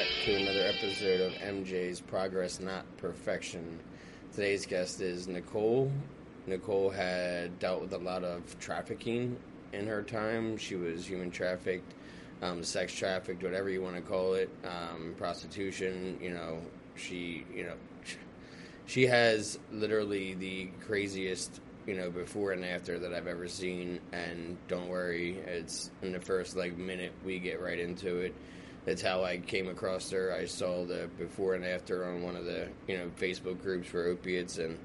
back to another episode of MJ's Progress Not Perfection. Today's guest is Nicole. Nicole had dealt with a lot of trafficking in her time. She was human trafficked, um, sex trafficked, whatever you want to call it, um, prostitution. You know, she, you know, she has literally the craziest, you know, before and after that I've ever seen. And don't worry, it's in the first like minute we get right into it. That's how I came across her. I saw the before and after on one of the you know Facebook groups for opiates, and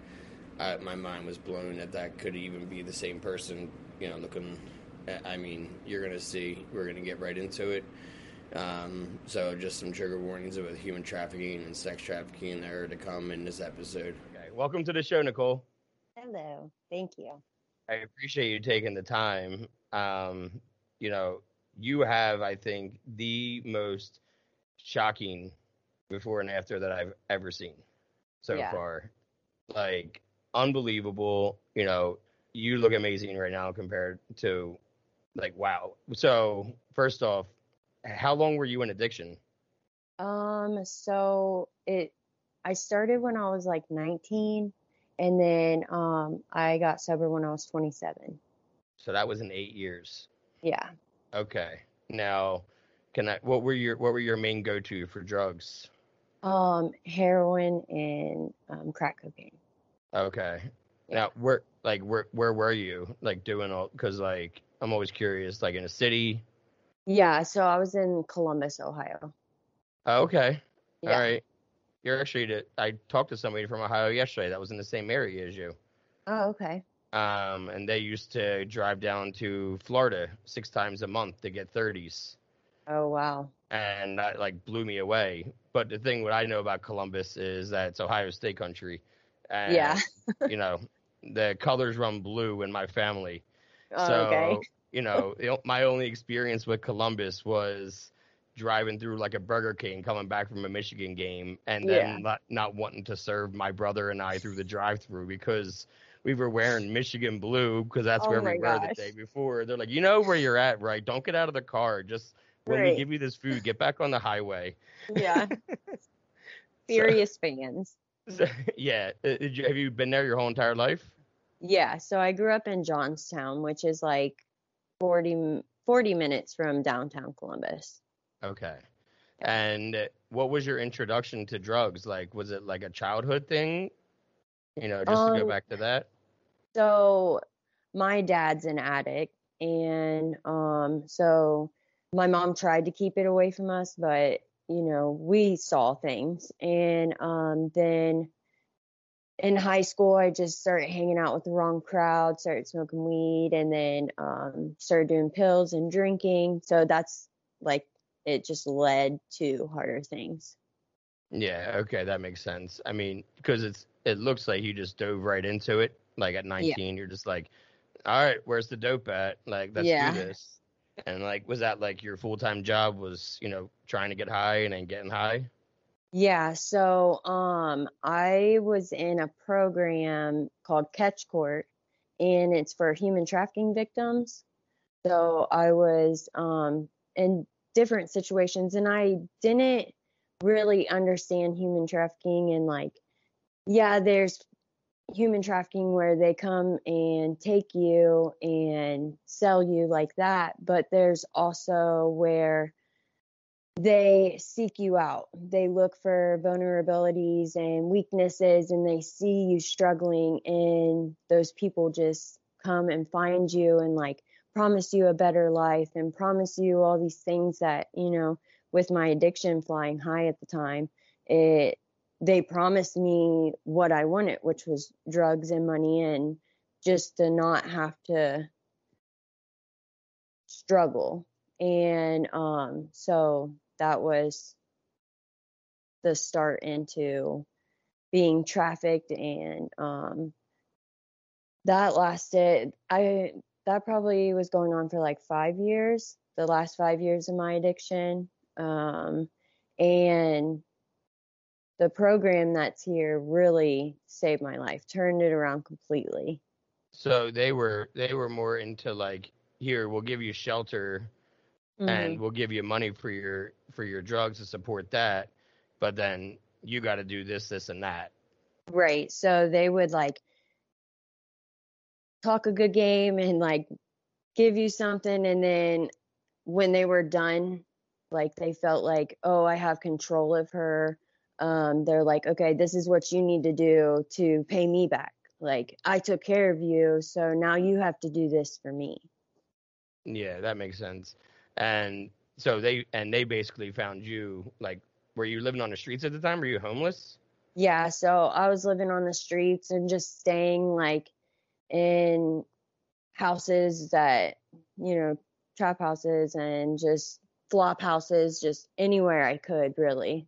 I, my mind was blown that that could even be the same person. You know, looking. I mean, you're gonna see. We're gonna get right into it. Um, so, just some trigger warnings about human trafficking and sex trafficking that are to come in this episode. Okay, welcome to the show, Nicole. Hello, thank you. I appreciate you taking the time. Um, you know, you have, I think, the most shocking before and after that I've ever seen so yeah. far. Like, unbelievable. You know, you look amazing right now compared to, like, wow. So, first off, how long were you in addiction? Um, so it, I started when I was like 19, and then um, I got sober when I was 27. So that was in eight years. Yeah. Okay. Now, can I? What were your What were your main go to for drugs? Um, heroin and um, crack cocaine. Okay. Yeah. Now, where like where where were you like doing all? Because like I'm always curious. Like in a city. Yeah. So I was in Columbus, Ohio. Oh, okay. Yeah. All right. You're actually. I talked to somebody from Ohio yesterday that was in the same area as you. Oh, okay. Um, and they used to drive down to Florida six times a month to get 30s. Oh wow! And that like blew me away. But the thing what I know about Columbus is that it's Ohio State country. And, yeah. you know, the colors run blue in my family. Oh, so okay. you know, my only experience with Columbus was driving through like a Burger King coming back from a Michigan game and then yeah. not, not wanting to serve my brother and I through the drive through because we were wearing Michigan blue because that's oh where we gosh. were the day before. They're like, you know where you're at, right? Don't get out of the car. Just when right. we give you this food, get back on the highway. Yeah. Serious so, fans. So, yeah. Uh, you, have you been there your whole entire life? Yeah. So I grew up in Johnstown, which is like 40, 40 minutes from downtown Columbus. Okay. And what was your introduction to drugs? Like, was it like a childhood thing? You know, just um, to go um, back to that. So my dad's an addict and um so my mom tried to keep it away from us but you know we saw things and um then in high school i just started hanging out with the wrong crowd started smoking weed and then um started doing pills and drinking. So that's like it just led to harder things. Yeah okay that makes sense. I mean because it's it looks like you just dove right into it like at 19, yeah. you're just like, all right, where's the dope at? Like, let's yeah. do this. And like, was that like your full time job? Was you know trying to get high and then getting high? Yeah. So, um, I was in a program called Catch Court, and it's for human trafficking victims. So I was um in different situations, and I didn't really understand human trafficking and like yeah, there's human trafficking where they come and take you and sell you like that but there's also where they seek you out. They look for vulnerabilities and weaknesses and they see you struggling and those people just come and find you and like promise you a better life and promise you all these things that you know with my addiction flying high at the time it they promised me what I wanted, which was drugs and money, and just to not have to struggle. And um, so that was the start into being trafficked, and um, that lasted. I that probably was going on for like five years, the last five years of my addiction. Um, and the program that's here really saved my life, turned it around completely. So they were they were more into like here we'll give you shelter Mhm. and we'll give you money for your for your drugs to support that, but then you got to do this, this, and that. Right. So they would like talk a good game and like give you something. And then when they were done, like they felt like, oh, I have control of her. Um, they're like, okay, this is what you need to do to pay me back. Like I took care of you. So now you have to do this for me. Yeah, that makes sense. And so they and they basically found you like were you living on the streets at the time? Were you homeless? Yeah. So I was living on the streets and just staying like in houses that, you know, trap houses and just flop houses, just anywhere I could, really.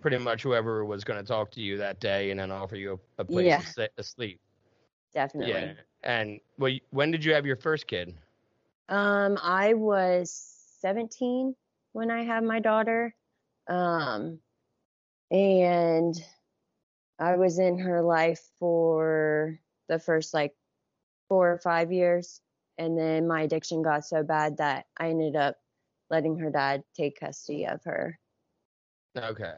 Pretty much whoever was going to talk to you that day and then offer you a, a place Yeah. to, sit, to sleep. Definitely. Yeah. And well, when did you have your first kid? Um, I was 17 when I had my daughter. Um, and I was in her life for the first like four or five years. And then my addiction got so bad that I ended up letting her dad take custody of her. Okay,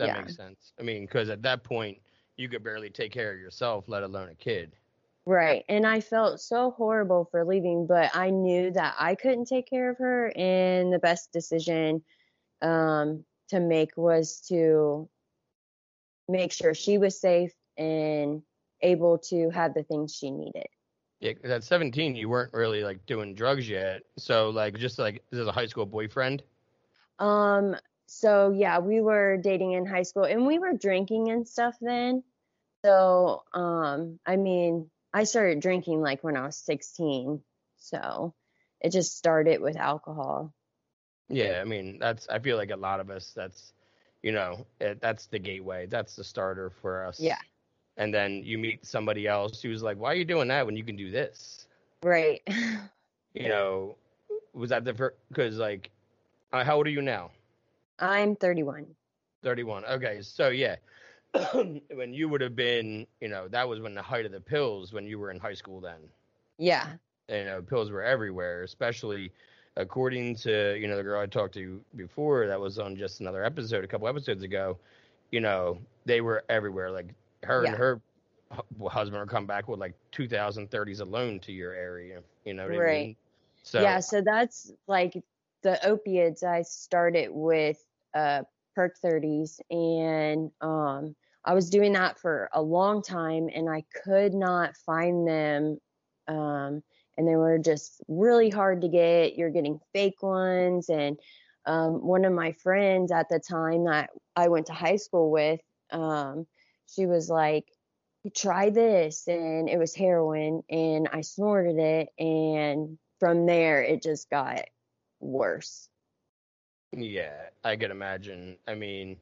that Yeah. makes sense. I mean, because at that point you could barely take care of yourself, let alone a kid. Right. And I felt so horrible for leaving, but I knew that I couldn't take care of her. And the best decision um, to make was to make sure she was safe and able to have the things she needed. Yeah, at 17, you weren't really like doing drugs yet. So like, just like this is a high school boyfriend. Um, so yeah, we were dating in high school and we were drinking and stuff then. So, um, I mean, I started drinking like when I was 16. So it just started with alcohol. Yeah, I mean, that's I feel like a lot of us. That's you know, it, that's the gateway. That's the starter for us. Yeah. And then you meet somebody else who's like, "Why are you doing that when you can do this?" Right. You know, was that the first? Because like, uh, how old are you now? I'm 31. 31. Okay, so yeah, when you would have been, you know, that was when the height of the pills when you were in high school. Then, Yeah. you know, pills were everywhere, especially according to you know the girl I talked to before that was on just another episode a couple episodes ago. You know, they were everywhere. Like her Yeah. and her husband would come back with like 2030s alone to your area. You know what I Right. mean? So yeah, so that's like the opiates I started with uh perk 30s and um I was doing that for a long time and I could not find them um and they were just really hard to get. You're getting fake ones and um one of my friends at the time that I went to high school with um she was like try this and it was heroin and I snorted it and from there it just got worse. Yeah, I can imagine. I mean,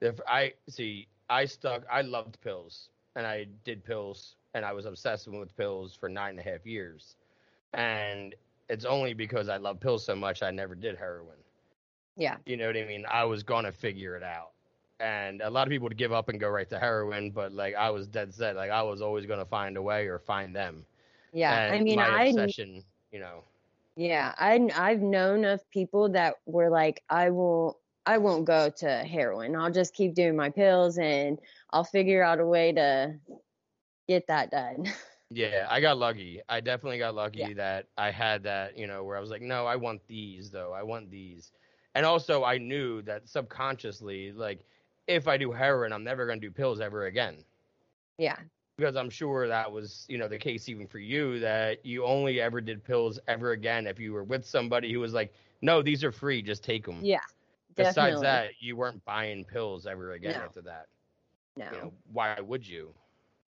if I see, I stuck. I loved pills, and I did pills, and I was obsessed with pills for nine and a half years. And it's only because I love pills so much I never did heroin. Yeah. You know what I mean? I was gonna figure it out. And a lot of people would give up and go right to heroin, but like I was dead set. Like I was always gonna find a way or find them. Yeah. I And mean, my I obsession, you know. Yeah, I I've known of people that were like I will I won't go to heroin. I'll just keep doing my pills and I'll figure out a way to get that done. Yeah, I got lucky. I definitely got lucky Yeah. that I had that, you know, where I was like, no, I want these though. I want these. And also I knew that subconsciously, like, if I do heroin, I'm never gonna do pills ever again. yeah. Because I'm sure that was, you know, the case even for you, that you only ever did pills ever again if you were with somebody who was like, No, these are free, just take them. Yeah. Besides that, you weren't buying pills ever again No. after that No. you know why would you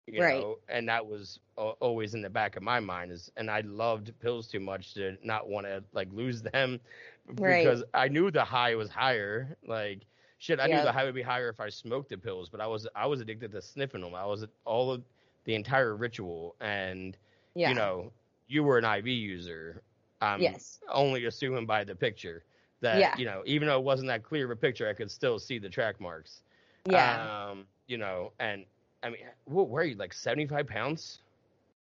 you Right. know and that was always in the back of my mind is and i loved pills too much to not want to like lose them Right. because i knew the high was higher like shit i knew the high would be higher if i smoked the pills but i was i was addicted to sniffing them i was all of the entire ritual and yeah. you know you were an iv user i'm yes. only assuming by the picture that Yeah. you know even though it wasn't that clear of a picture i could still see the track marks Yeah. um, you know, and I mean, what were you like seventy five pounds?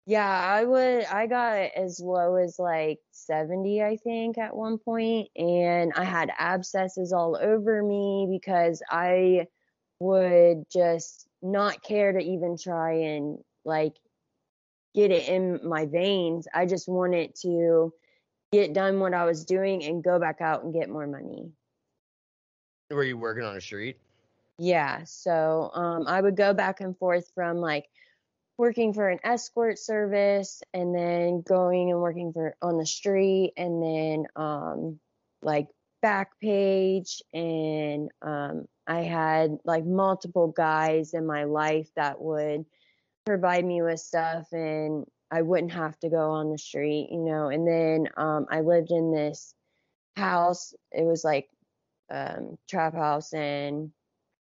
Yeah, I would I got as low as like 70 I think at one point and I had abscesses all over me because I would just not care to even try and like get it in my veins. I just wanted to get done what I was doing and go back out and get more money. Were you working on the street? Yeah, so um I would go back and forth from like working for an escort service and then going and working for on the street and then um like Backpage and um I had like multiple guys in my life that would provide me with stuff and I wouldn't have to go on the street, you know. And then um I lived in this house. It was like um trap house and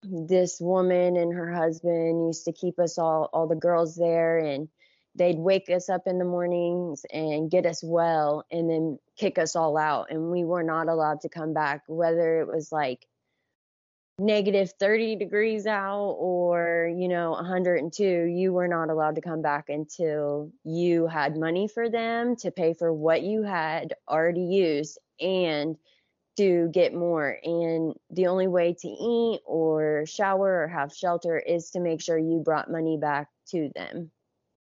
this woman and her husband used to keep us all all the girls there and they'd wake us up in the mornings and get us well and then kick us all out. And we were not allowed to come back whether it was like negative 30 degrees out or you know 102 you were not allowed to come back until you had money for them to pay for what you had already used. And to get more. And the only way to eat or shower or have shelter is to make sure you brought money back to them.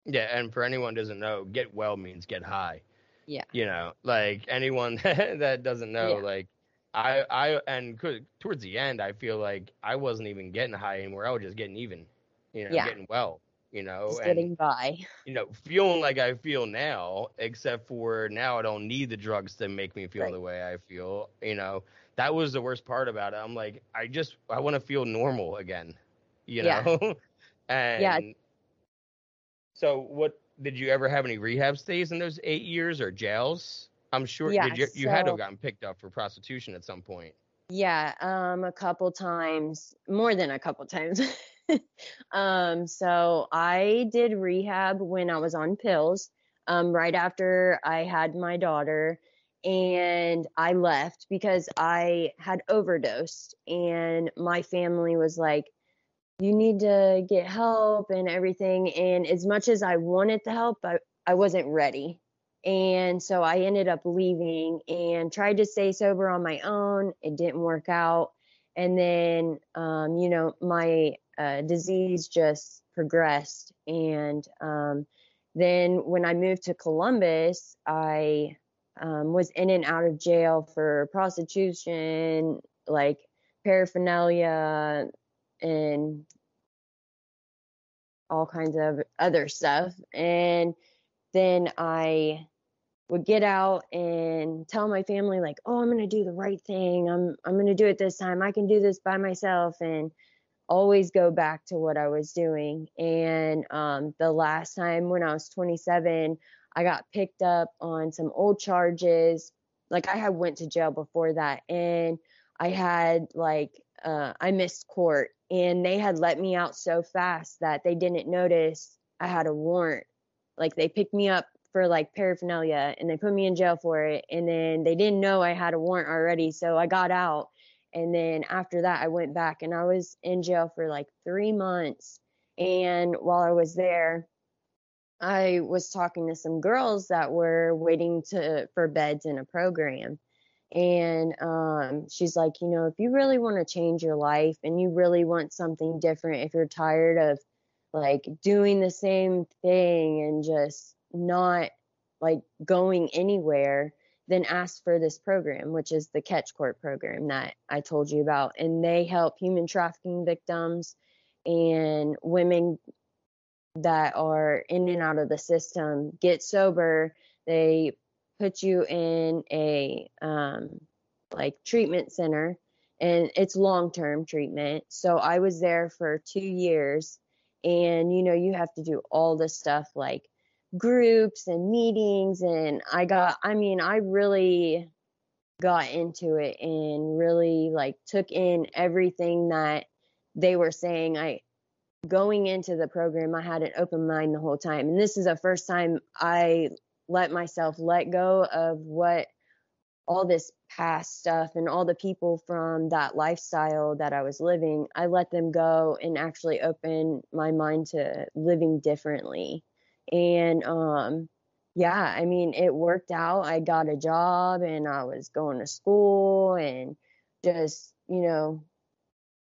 Yeah, and for anyone doesn't know, get well means get high. Yeah. You know, like anyone that doesn't know, yeah. like I I and towards the end, I feel like I wasn't even getting high anymore. I was just getting even. You know, yeah. getting well you know, Just and, getting by. You know, feeling like I feel now, except for now I don't need the drugs to make me feel right. the way I feel. You know, that was the worst part about it. I'm like, I just I want to feel normal again. You know, yeah. and yeah. So, what did you ever have any rehab stays in those eight years or jails? I'm sure yeah, you, you so, had to have gotten picked up for prostitution at some point. Yeah, um, a couple times, more than a couple times. um, so I did rehab when I was on pills, um, right after I had my daughter, and I left because I had overdosed, and my family was like, "You need to get help and everything." And as much as I wanted the help, I I wasn't ready. And so I ended up leaving and tried to stay sober on my own. It didn't work out. And then, um, you know, my uh, disease just progressed. And um, then when I moved to Columbus, I um, was in and out of jail for prostitution, like paraphernalia, and all kinds of other stuff. And then I would get out and tell my family like, "Oh, I'm going to do the right thing. I'm I'm going to do it this time. I can do this by myself." And always go back to what I was doing. And um, the last time when I was 27, I got picked up on some old charges. Like I had went to jail before that, and I had like uh, I missed court, and they had let me out so fast that they didn't notice I had a warrant. Like they picked me up for like paraphernalia, and they put me in jail for it, and then they didn't know I had a warrant already, so I got out and then after that, I went back and I was in jail for like three months. And while I was there, I was talking to some girls that were waiting to for beds in a program. And um, she's like, you know, if you really want to change your life and you really want something different, if you're tired of like doing the same thing and just not like going anywhere, then ask for this program, which is the Catch Court program that I told you about. And they help human trafficking victims and women that are in and out of the system get sober. They put you in a um, like treatment center and it's long term treatment. So I was there for two years and you know, you have to do all this stuff like groups and meetings and I got I mean I really got into it and really like took in everything that they were saying. I going into the program I had an open mind the whole time and this is the first time I let myself let go of what all this past stuff and all the people from that lifestyle that I was living I let them go and actually open my mind to living differently And um yeah, I mean, it worked out. I got a job and I was going to school and just, you know,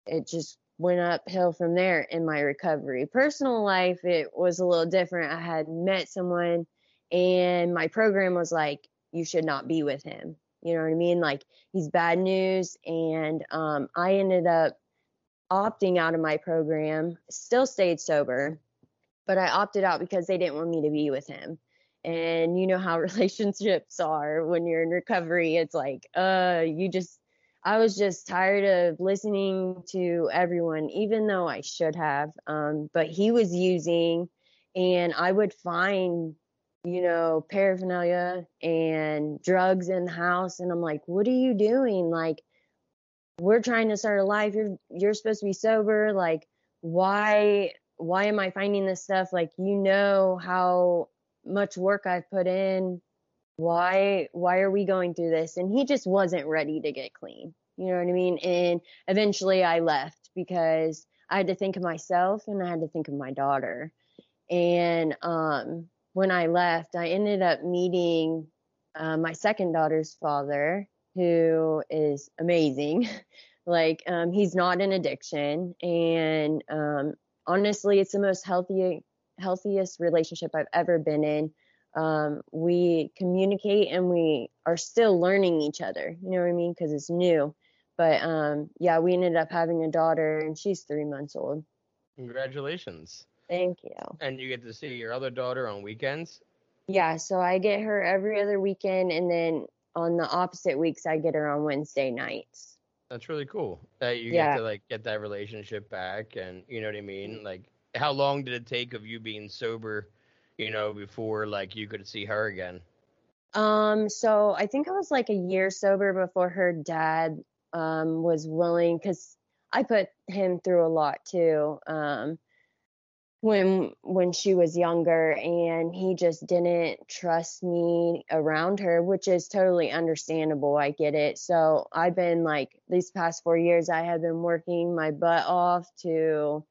it just went uphill from there in my recovery. Personal life, it was a little different. I had met someone and my program was like, you should not be with him. You know what I mean? Like he's bad news. And um, I ended up opting out of my program, still stayed sober, but I opted out because they didn't want me to be with him. And you know how relationships are when you're in recovery. It's like, uh, you just I was just tired of listening to everyone, even though I should have. Um, but he was using, and I would find, you know, paraphernalia and drugs in the house, and I'm like, "What are you doing? Like, we're trying to start a life. You're you're supposed to be sober. Like, why why am I finding this stuff? Like, you know how much work I've put in. Why why are we going through this? And he just wasn't ready to get clean. You know what i mean? And eventually i left because i had to think of myself and i had to think of my daughter. And um when i left i ended up meeting uh, my second daughter's father who is amazing. Like um he's not an addiction. And um honestly it's the most healthy healthiest relationship i've ever been in um, we communicate and we are still learning each other. You know what I mean? Because it's new. But um, yeah, we ended up having a daughter, and she's three months old. Congratulations. Thank you. And you get to see your other daughter on weekends? Yeah, so I get her every other weekend, and then on the opposite weeks, I get her on Wednesday nights. That's really cool that you yeah. get to like get that relationship back, and you know what I mean. Like, how long did it take of you being sober you know, before like you could see her again? Um, so I think I was like a year sober before her dad um was willing because I put him through a lot too. Um when when she was younger and he just didn't trust me around her which is totally understandable i get it. So i've been like these past four years i have been working my butt off to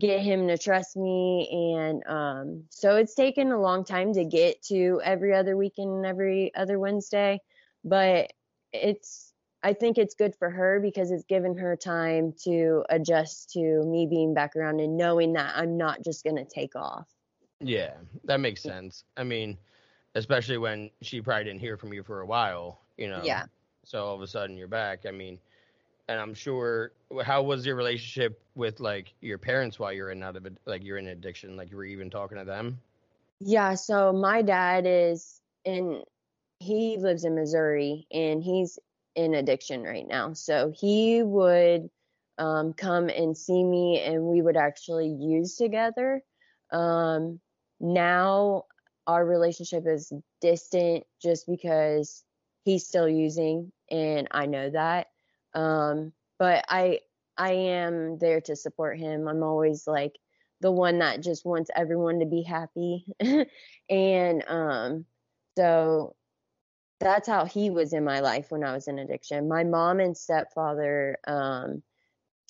get him to trust me and um, so it's taken a long time to get to every other weekend and every other wednesday but it's i think it's good for her because it's given her time to adjust to me being back around and knowing that i'm not just going to take off. Yeah that makes sense. I mean especially when she probably didn't hear from you for a while you know? Yeah. So all of a sudden you're back i mean and I'm sure how was your relationship with like your parents while you're in out of like you're in addiction like you were even talking to them? Yeah so my dad is in he lives in Missouri and he's in addiction right now so he would um, come and see me and we would actually use together um, now our relationship is distant just because he's still using and I know that um, but I I am there to support him. I'm always like the one that just wants everyone to be happy. and um, so that's how he was in my life when I was in addiction. My mom and stepfather um,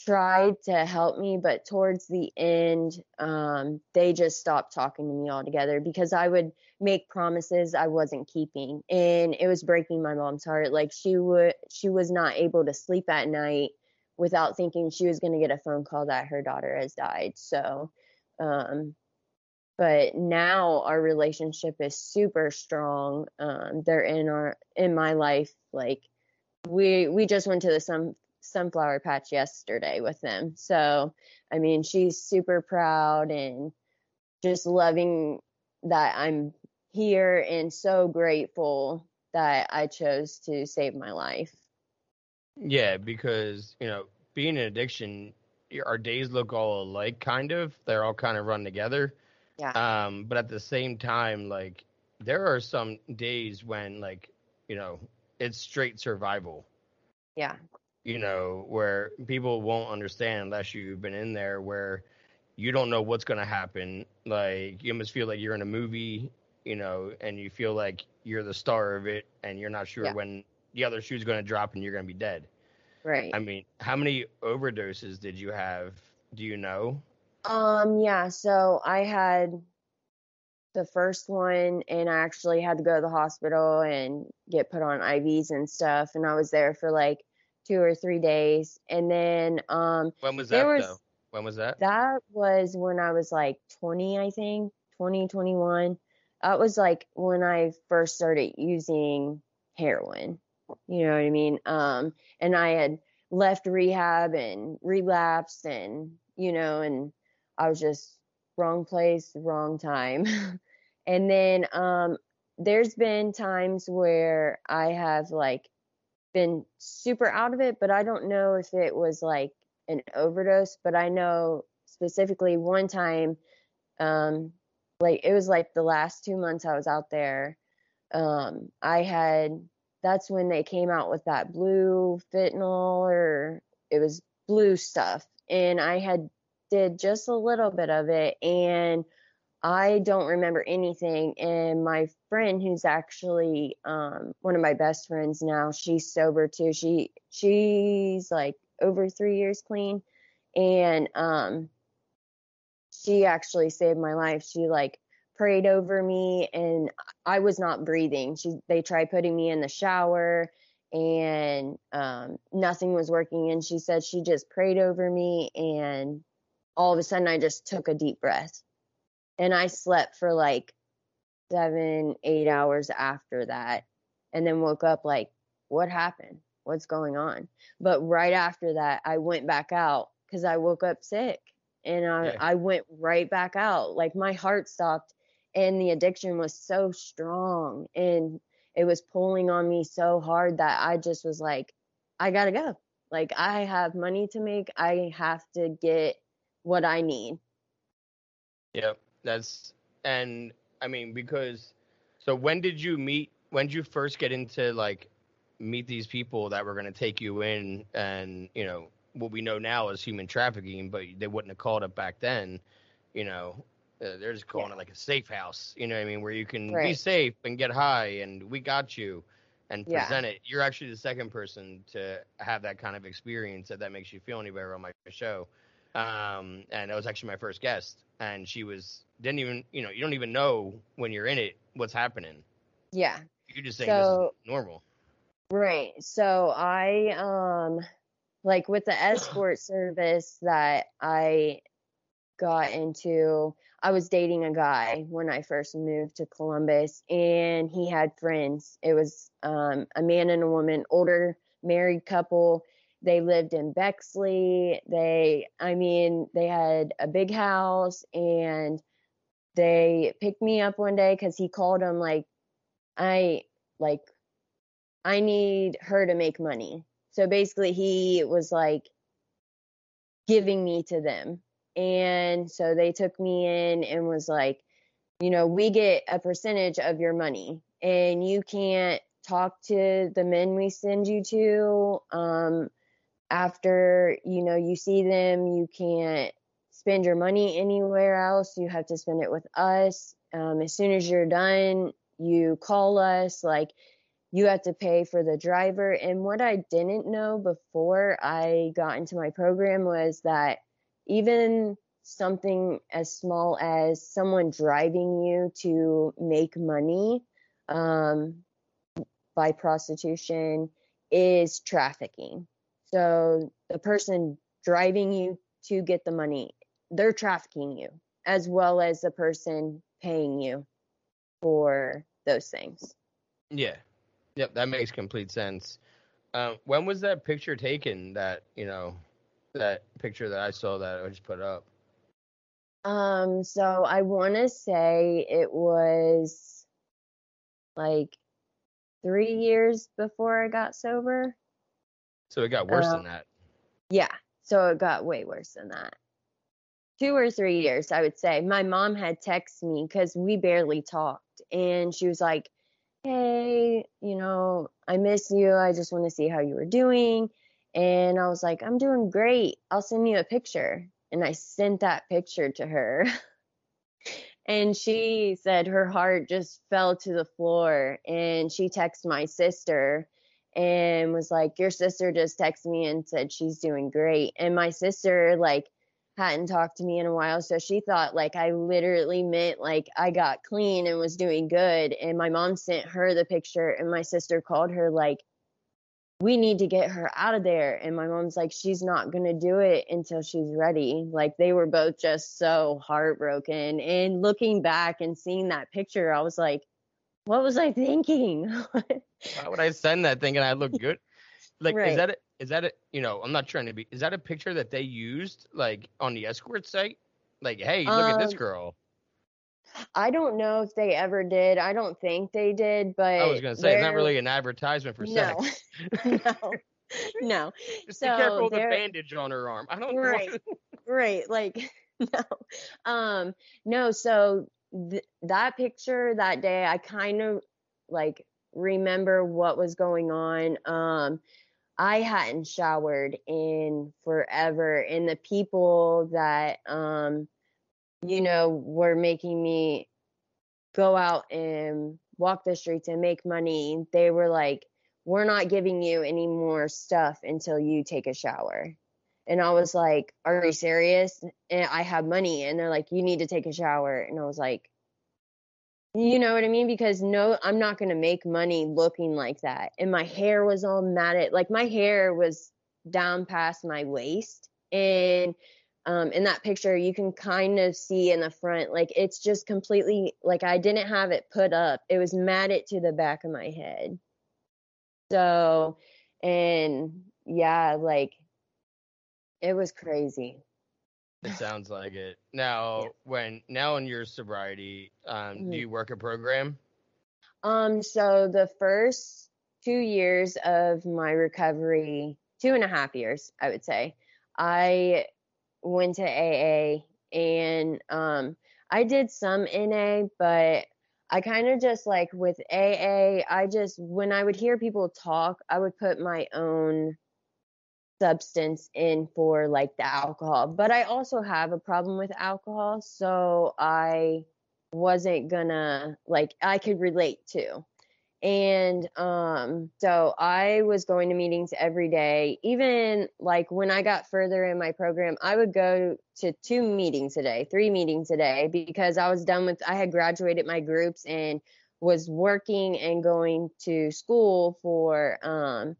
tried to help me, but towards the end, um, they just stopped talking to me altogether because I would make promises I wasn't keeping, and it was breaking my mom's heart. Like she would, she was not able to sleep at night without thinking she was going to get a phone call that her daughter has died. So, um, but now our relationship is super strong. Um, they're in our in my life like we we just went to the sun sunflower patch yesterday with them. So, I mean, she's super proud and just loving that I'm here and so grateful that I chose to save my life. Yeah, because, you know, being an addiction, our days look all alike, kind of. They're all kind of run together. Yeah. Um, but at the same time, like, there are some days when, like, you know, it's straight survival. Yeah you know, where people won't understand unless you've been in there where you don't know what's going to happen. Like you almost feel like you're in a movie, you know, and you feel like you're the star of it and you're not sure yeah. when the other shoe's going to drop and you're going to be dead. Right. I mean, how many overdoses did you have? Do you know? Um, yeah, so I had the first one and I actually had to go to the hospital and get put on IVs and stuff and I was there for like two or three days and then um when was that was, though? When was that? That was when I was like 20, I think, 20, 21. That was like when I first started using heroin. You know what I mean? Um and I had left rehab and relapsed and you know and I was just wrong place, wrong time. and then um, there's been times where I have like been super out of it, but I don't know if it was like an overdose. But I know specifically one time, um, like it was like the last two months I was out there. Um, I had that's when they came out with that blue fentanyl or it was blue stuff, and I had did just a little bit of it and I don't remember anything. And my friend, who's actually um, one of my best friends now, she's sober too. She she's like over three years clean, and um, she actually saved my life. She like prayed over me, and I was not breathing. She they tried putting me in the shower, and um, nothing was working. And she said she just prayed over me, and all of a sudden I just took a deep breath and I slept for like seven, eight hours after that and then woke up like, what happened? What's going on? But right after that, I went back out because I woke up sick and I, yeah. I went right back out. Like my heart stopped and the addiction was so strong and it was pulling on me so hard that I just was like, I gotta go. Like I have money to make. I have to get what I need. Yep, that's and I mean because so when did you meet? When did you first get into like meet these people that were going to take you in and you know what we know now is human trafficking, but they wouldn't have called it back then. You know, uh, they're just calling yeah. it like a safe house. You know what I mean? Where you can right. be safe and get high, and we got you, and present yeah. it. You're actually the second person to have that kind of experience. If that makes you feel any better on my show um, and that was actually my first guest. And she was didn't even you know you don't even know when you're in it what's happening. Yeah. you're just saying so, this is normal. Right. So I um like with the escort service that I got into, I was dating a guy when I first moved to Columbus and he had friends. It was um a man and a woman, older married couple they lived in Bexley. They, I mean, they had a big house and they picked me up one day because he called them like, I, like, I need her to make money. So basically, he was like giving me to them. And so they took me in and was like, you know, we get a percentage of your money and you can't talk to the men we send you to. Um, after you know you see them you can't spend your money anywhere else. You have to spend it with us. Um, as soon as you're done you call us. Like you have to pay for the driver. And what i didn't know before i got into my program was that even something as small as someone driving you to make money um, by prostitution is trafficking so the person driving you to get the money, they're trafficking you as well as the person paying you for those things. Yeah. Yep, that makes complete sense. Um, when was that picture taken that, you know, that picture that I saw that I just put up? Um, so I want to say it was like three years before I got sober. So it got worse uh, than that. Yeah. So it got way worse than that. Two or three years, I would say. My mom had texted me because we barely talked. And she was like, Hey, you know, I miss you. I just want to see how you were doing. And I was like, I'm doing great. I'll send you a picture. And I sent that picture to her. and she said her heart just fell to the floor. And she texted my sister and was like, Your sister just texted me and said she's doing great. And my sister, like, hadn't talked to me in a while. So she thought like I literally meant like I got clean and was doing good. And my mom sent her the picture, and my sister called her like, we need to get her out of there. And my mom's like, she's not going to do it until she's ready. Like they were both just so heartbroken. And looking back and seeing that picture, I was like, what was I thinking? Why would I send that thinking I look good? Like, Right. is that a, is that a, you know, I'm not trying to be, is that a picture that they used like on the escort site? Like, hey, look at this Um, girl. I don't know if they ever did. I don't think they did, but I was gonna say it's not really an advertisement for no, sex. no, no. Just be careful with the bandage on her arm. I don't Right. want right like no um no so th- that picture that day i kind of like remember what was going on um i hadn't showered in forever and the people that um you know were making me go out and walk the streets and make money they were like we're not giving you any more stuff until you take a shower and I was like, Are you serious? And I have money. And they're like, You need to take a shower. And I was like, You know what I mean? Because no, I'm not going to make money looking like that. And my hair was all matted. Like my hair was down past my waist. And um, in that picture, you can kind of see in the front, like it's just completely like I didn't have it put up. It was matted to the back of my head. So, and yeah, like it was crazy. It sounds like it. Now, when now in your sobriety, um, Mhm. do you work a program? Um, so the first two years of my recovery, two and a half years, I would say, I went to AA and um I did some NA, but I kind of just like with AA, I just when I would hear people talk, I would put my own substance in for like the alcohol. But I also have a problem with alcohol, so I wasn't gonna like I could relate to. And um so I was going to meetings every day. Even like when I got further in my program, I would go to two meetings a day, three meetings a day because I was done with I had graduated my groups and was working and going to school for um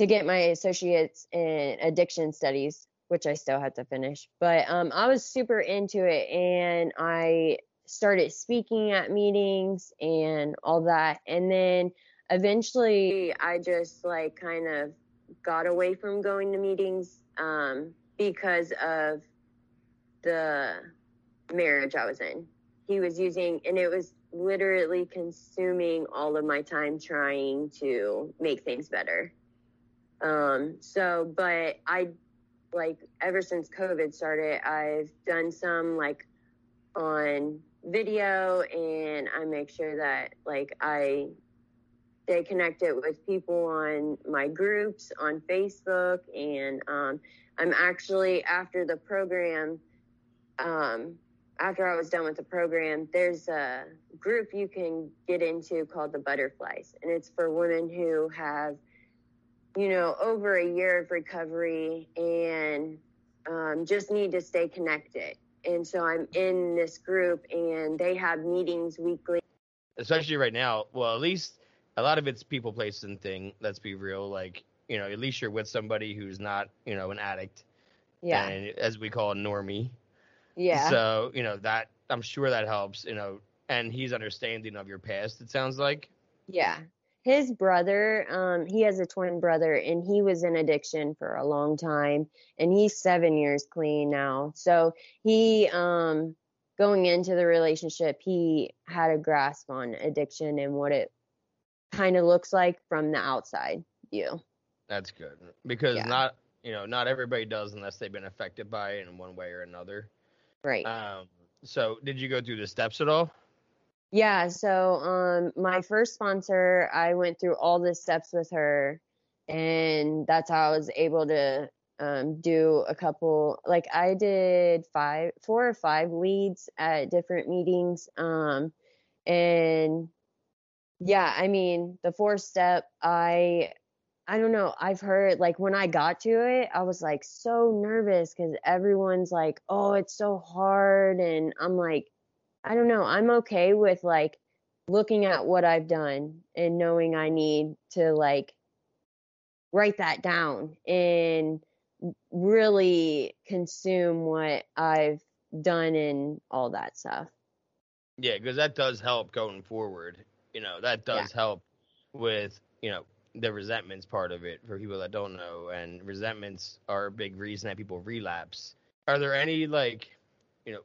to get my associates in addiction studies, which I still had to finish. But um, I was super into it, and I started speaking at meetings and all that. And then eventually, I just like kind of got away from going to meetings um, because of the marriage I was in. He was using, and it was literally consuming all of my time trying to make things better. Um, so, but I like ever since COVID started, I've done some like on video and I make sure that like I stay connected with people on my groups on Facebook and um, I'm actually after the program um, after I was done with the program, there's a group you can get into called the Butterflies, and it's for women who have you know, over a year of recovery and um, just need to stay connected. And so I'm in this group and they have meetings weekly. Especially right now. Well, at least a lot of it's people, place, and thing. Let's be real. Like, you know, at least you're with somebody who's not, you know, an addict. Yeah. And as we call a normie. yeah. So, you know, that I'm sure that helps, you know, and he's understanding of your past, it sounds like. yeah. His brother, um, he has a twin brother and he was in addiction for a long time and he's seven years clean now. So he, um, going into the relationship, he had a grasp on addiction and what it kind of looks like from the outside view. That's good. Because Yeah. not, you know, not everybody does unless they've been affected by it in one way or another. Right. Um, so did you go through the steps at all? Yeah, so um my first sponsor, I went through all the steps with her and that's how I was able to um do a couple like I did five four or five leads at different meetings um and yeah, I mean, the fourth step I I don't know. I've heard like when I got to it, I was like so nervous because everyone's like, oh, it's so hard. And I'm like, I don't know. I'm okay with like looking at what I've done and knowing I need to like write that down and really consume what I've done and all that stuff. Yeah, because that does help going forward. You know, that does help with, you know, the resentments part of it for people that don't know. And resentments are a big reason that people relapse. Are there any, like, you know,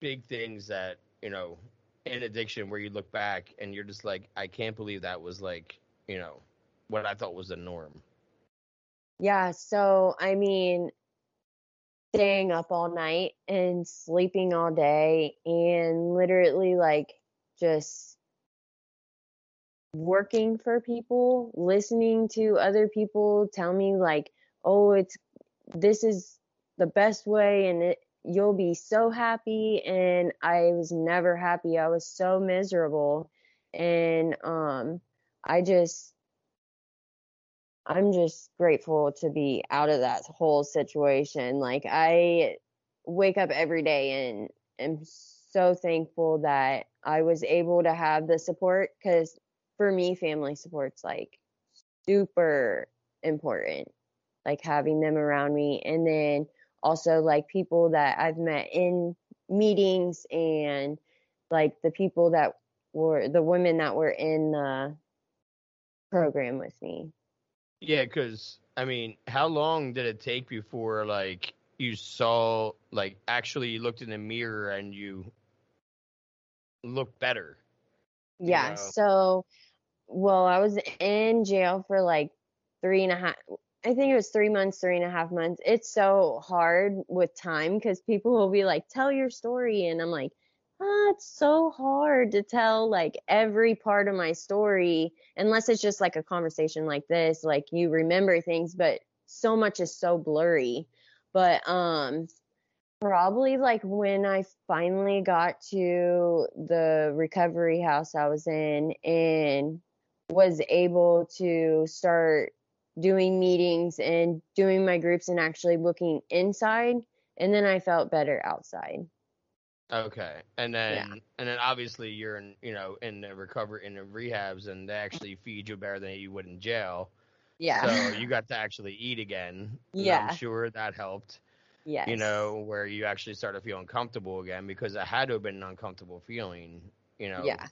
big things that, you know, in addiction where you look back and you're just like, I can't believe that was like, you know, what I thought was the norm? Yeah. So, I mean, staying up all night and sleeping all day and literally like just working for people, listening to other people tell me like, "Oh, it's this is the best way and it you'll be so happy." And I was never happy. I was so miserable. And um I just I'm just grateful to be out of that whole situation. Like I wake up every day and am so thankful that I was able to have the support cuz for me family support's like super important. Like having them around me and then also like people that I've met in meetings and like the people that were the women that were in the program with me. Yeah, because I mean, how long did it take before like you saw like actually you looked in the mirror and you looked better? Yeah. know? So, well, I was in jail for like three and a half. I think it was three months, three and a half months. It's so hard with time because people will be like, "Tell your story," and I'm like, ah, it's so hard to tell like every part of my story unless it's just like a conversation like this like you remember things but so much is so blurry but um probably like when i finally got to the recovery house i was in and was able to start doing meetings and doing my groups and actually looking inside and then i felt better outside Okay, and then and then obviously you're in you know in the recovery in the rehabs and they actually feed you better than you would in jail. yeah So you got to actually eat again. Yeah. I'm sure that helped. yes You know where you actually started feeling comfortable again because it had to have been an uncomfortable feeling. You know. yeah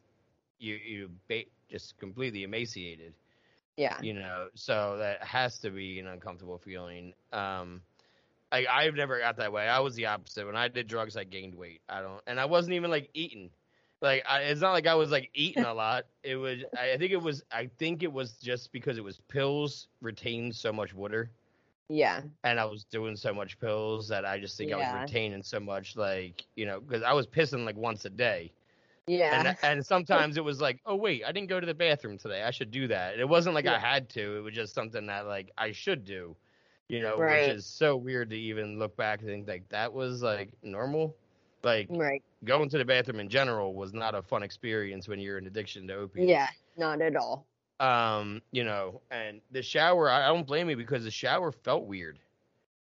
You you ba- just completely emaciated. Yeah You know, so that has to be an uncomfortable feeling. Um, like I've never got that way. I was the opposite. When I did drugs, I gained weight. I don't, and I wasn't even like eating. Like I, it's not like I was like eating a lot. It was. I, I think it was. I think it was just because it was pills retained so much water, yeah and I was doing so much pills that I just think I was retaining so much. Like you know, because I was pissing like once a day. Yeah And, and sometimes it was like, oh wait, I didn't go to the bathroom today. I should do that. It wasn't like I had to. It was just something that like I should do. You know, Right. which is so weird to even look back and think like that was like normal. Like right going to the bathroom in general was not a fun experience when you're in addiction to opiates. yeah not at all Um, you know, and the shower, I I don't blame you because the shower felt weird.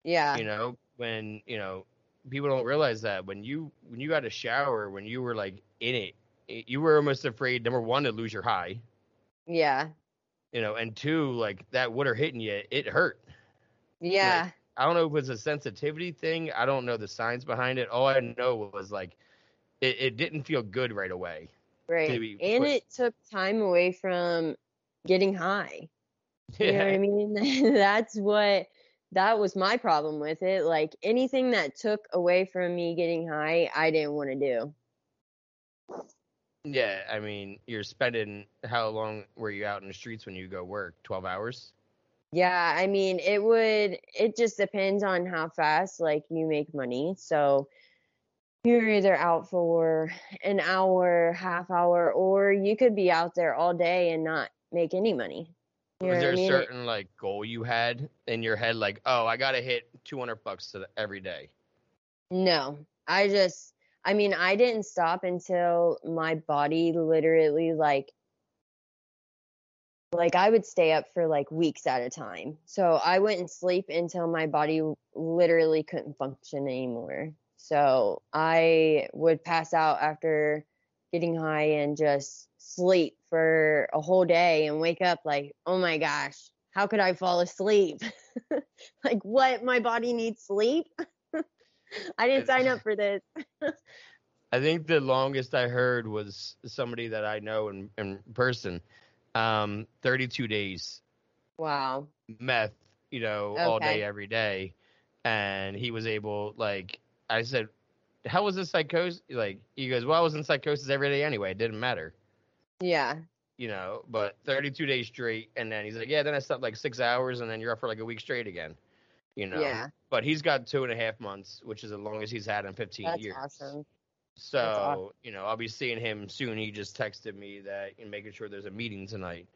yeah You know, when you know people don't realize that when you when you got a shower when you were like in it, it- you were almost afraid number one to lose your high, yeah you know, and two like that water hitting you, it hurt. yeah I don't know if it was a sensitivity thing. I don't know the science behind it. All I know was like it, it didn't feel good right away. right and put- it took time away from getting high you know what i mean that's what that was my problem with it like anything that took away from me getting high i didn't want to do Yeah, I mean, you're spending how long were you out in the streets when you go work? Twelve hours. Yeah, I mean, it would, it just depends on how fast like you make money. So you're either out for an hour, half hour, or you could be out there all day and not make any money. You know was there a certain like goal you had in your head, like, oh, I gotta hit two hundred bucks to every day? No, I just, I mean, I didn't stop until my body literally like like I would stay up for like weeks at a time. So I wouldn't sleep until my body literally couldn't function anymore. So I would pass out after getting high and just sleep for a whole day and wake up like, oh my gosh, how could I fall asleep? like, what? My body needs sleep? I didn't sign up for this. I think the longest I heard was somebody that I know in, in person. Um, 32 days. Wow. Meth, you know, Okay. all day, every day. And he was able, like, I said, how was this psychosis? Like, he goes, well, I was in psychosis every day anyway. It didn't matter, Yeah. you know, but 32 days straight. And then he's like, yeah, then I slept like six hours and then you're up for like a week straight again, you know. Yeah. But he's got two and a half months, which is the longest he's had in 15 That's years. awesome. So, awesome. you know, I'll be seeing him soon. He just texted me that and making sure there's a meeting tonight.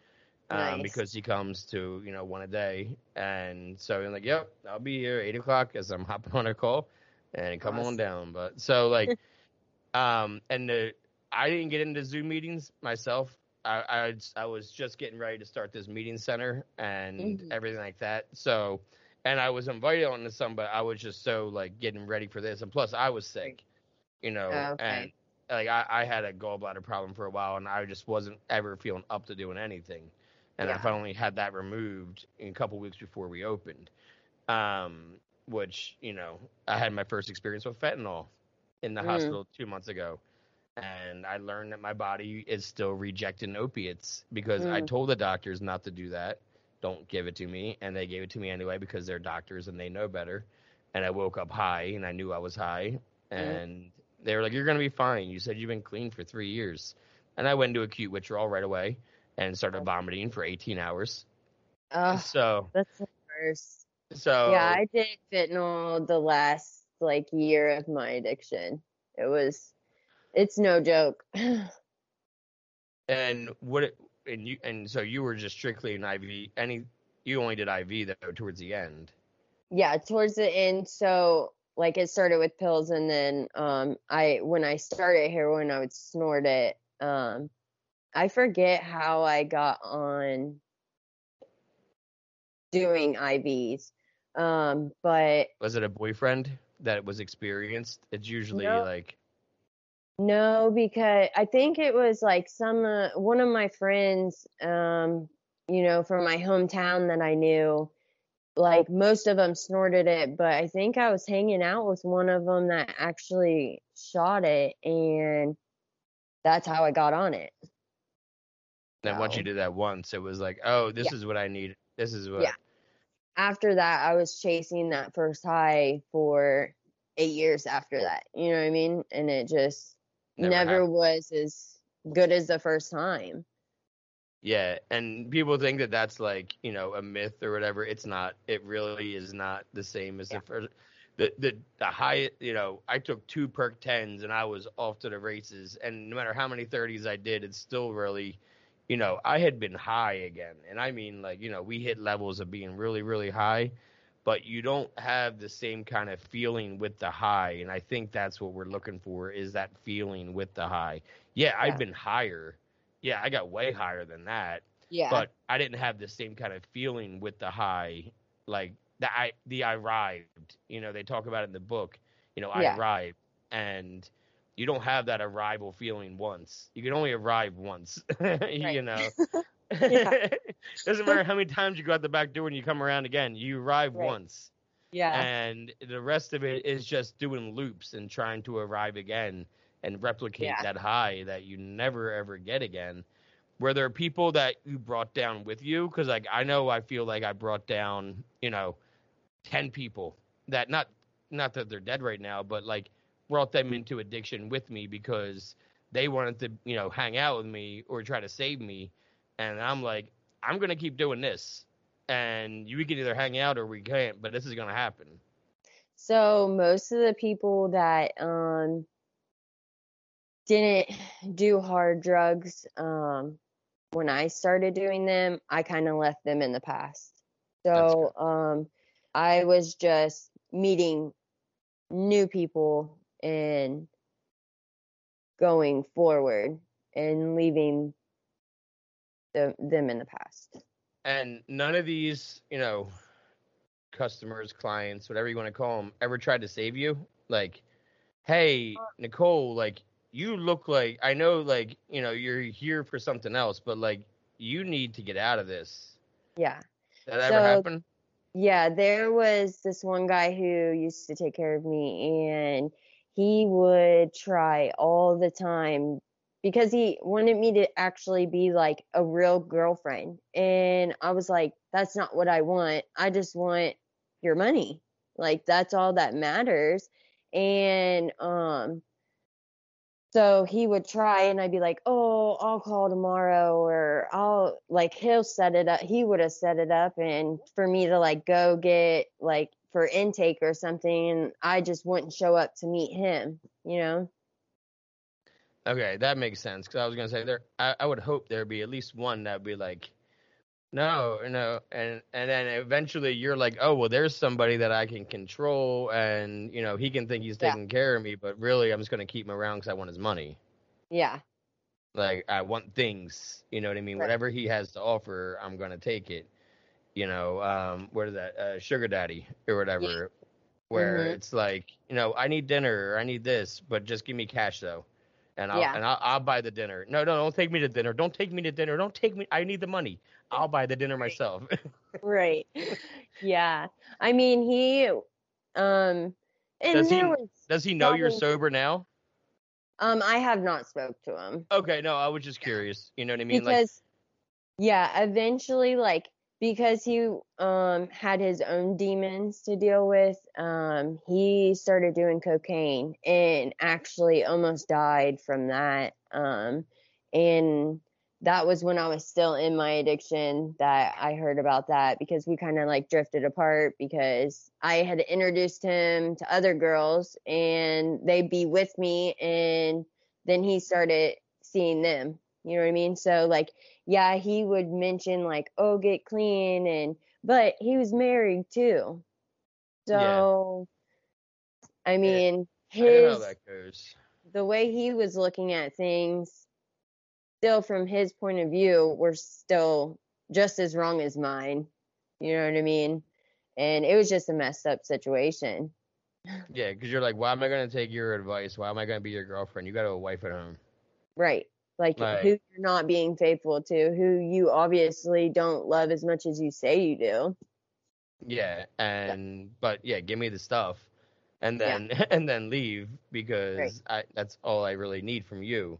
Um, because he comes to, you know, one a day. And so I'm like, Yep, I'll be here eight o'clock as I'm hopping on a call and come on down. But so like um and the I didn't get into Zoom meetings myself. I, I I was just getting ready to start this meeting center and Mhm. everything like that. So and I was invited onto some, but I was just so like getting ready for this. And plus I was sick, you know, Oh, okay. and like I, I had a gallbladder problem for a while and I just wasn't ever feeling up to doing anything. And I finally had that removed in a couple weeks before we opened. Um, which, you know, I had my first experience with fentanyl in the Mm. hospital two months ago. And I learned that my body is still rejecting opiates because I Mm. told the doctors not to do that. Don't give it to me. And they gave it to me anyway because they're doctors and they know better. And I woke up high and I knew I was high. And they were like, You're going to be fine. You said you've been clean for three years. And I went into acute withdrawal right away and started vomiting for 18 hours. Oh, So, that's the worst. so yeah, I did fentanyl the last like year of my addiction. It was, it's no joke. and what it, and you and so you were just strictly an IV. Any you only did IV though towards the end. yeah, towards the end. So like it started with pills, and then um, I when I started heroin, I would snort it. Um, I forget how I got on doing IVs, um, but Was it a boyfriend that was experienced? It's usually No. like No, because I think it was like some uh, one of my friends, um, you know, from my hometown that I knew. Like most of them snorted it, but I think I was hanging out with one of them that actually shot it, and that's how I got on it. then once you did that once, it was like, oh, this Yeah. is what I need. This is what. Yeah. After that, I was chasing that first high for eight years after that. You know what I mean? And it just Never never was as good as the first time. Yeah, and people think that that's like you know a myth or whatever. It's not. It really is not the same as Yeah. the first. The the the high. You know, I took two perk tens and I was off to the races. And no matter how many thirties I did, it's still really, you know, I had been high again. And I mean, like you know, we hit levels of being really really high, but you don't have the same kind of feeling with the high. And I think that's what we're looking for is that feeling with the high. Yeah, Yeah. I've been higher. Yeah, I got way higher than that Yeah. but I didn't have the same kind of feeling with the high, like the I the I arrived. You know, they talk about it in the book. You know, I Yeah. arrived, and you don't have that arrival feeling once. You can only arrive once. you know, Yeah. doesn't matter how many times you go out the back door and you come around again. You arrive Right. once, yeah. and the rest of it is just doing loops and trying to arrive again and replicate Yeah. that high that you never ever get again were there are people that you brought down with you because like i know i feel like i brought down you know 10 people that not not that they're dead right now but like brought them into addiction with me because they wanted to you know hang out with me or try to save me and i'm like i'm gonna keep doing this. And you can either hang out or we can't but this is gonna happen. So most of the people that um didn't do hard drugs um when I started doing them, I kind of left them in the past. So um I was just meeting new people and going forward and leaving the, them in the past. And none of these, you know, customers, clients, whatever you want to call them, ever tried to save you. Like, hey, Nicole, like you look like I know, like you know, you're here for something else, but like you need to get out of this. Yeah. Did that So- ever happen? Yeah, there was this one guy who used to take care of me, and he would try all the time because he wanted me to actually be like a real girlfriend. And I was like, that's not what I want. I just want your money. Like that's all that matters. And um so he would try and I'd be like, "Oh, I'll call tomorrow," or I'll like he'll set it up. He would have set it up, and for me to like go get like for intake or something, and I just wouldn't show up to meet him. You know? Okay, that makes sense. Because I was gonna say there, I, I would hope there'd be at least one that'd be like, no, no, and and then eventually you're like, oh well, there's somebody that I can control, and you know he can think he's Yeah. taking care of me, but really I'm just gonna keep him around because I want his money. Yeah. Like I want things, you know what I mean? Right. Whatever he has to offer, I'm gonna take it. You know, um, what is that? Uh, sugar daddy or whatever. Where Mhm. it's like, you know, I need dinner or I need this, but just give me cash though, and I'll Yeah. and I'll, I'll buy the dinner. No, no, don't take me to dinner. Don't take me to dinner. Don't take me. I need the money. I'll buy the dinner Right. myself. Right. yeah. I mean, he um and Does he- Does he know you're sober now? um I have not spoke to him. Okay, no, I was just curious. You know what I mean? Like, because yeah eventually like because he um had his own demons to deal with um he started doing cocaine and actually almost died from that um and that was when I was still in my addiction that I heard about that because we kind of like drifted apart because I had introduced him to other girls and they'd be with me and then he started seeing them. You know what I mean? So like yeah, he would mention like, "Oh, get clean," and but he was married too. Yeah. So, I mean, I his how that goes. the way he was looking at things, still from his point of view, were still just as wrong as mine. You know what I mean? And it was just a messed up situation. Yeah, because you're like, why am I gonna take your advice? Why am I gonna be your girlfriend? You got a wife at home. Right. Like Right. who you're not being faithful to, who you obviously don't love as much as you say you do. Yeah, and but yeah, give me the stuff, and Yeah. then and then leave because I that's all I really need from you.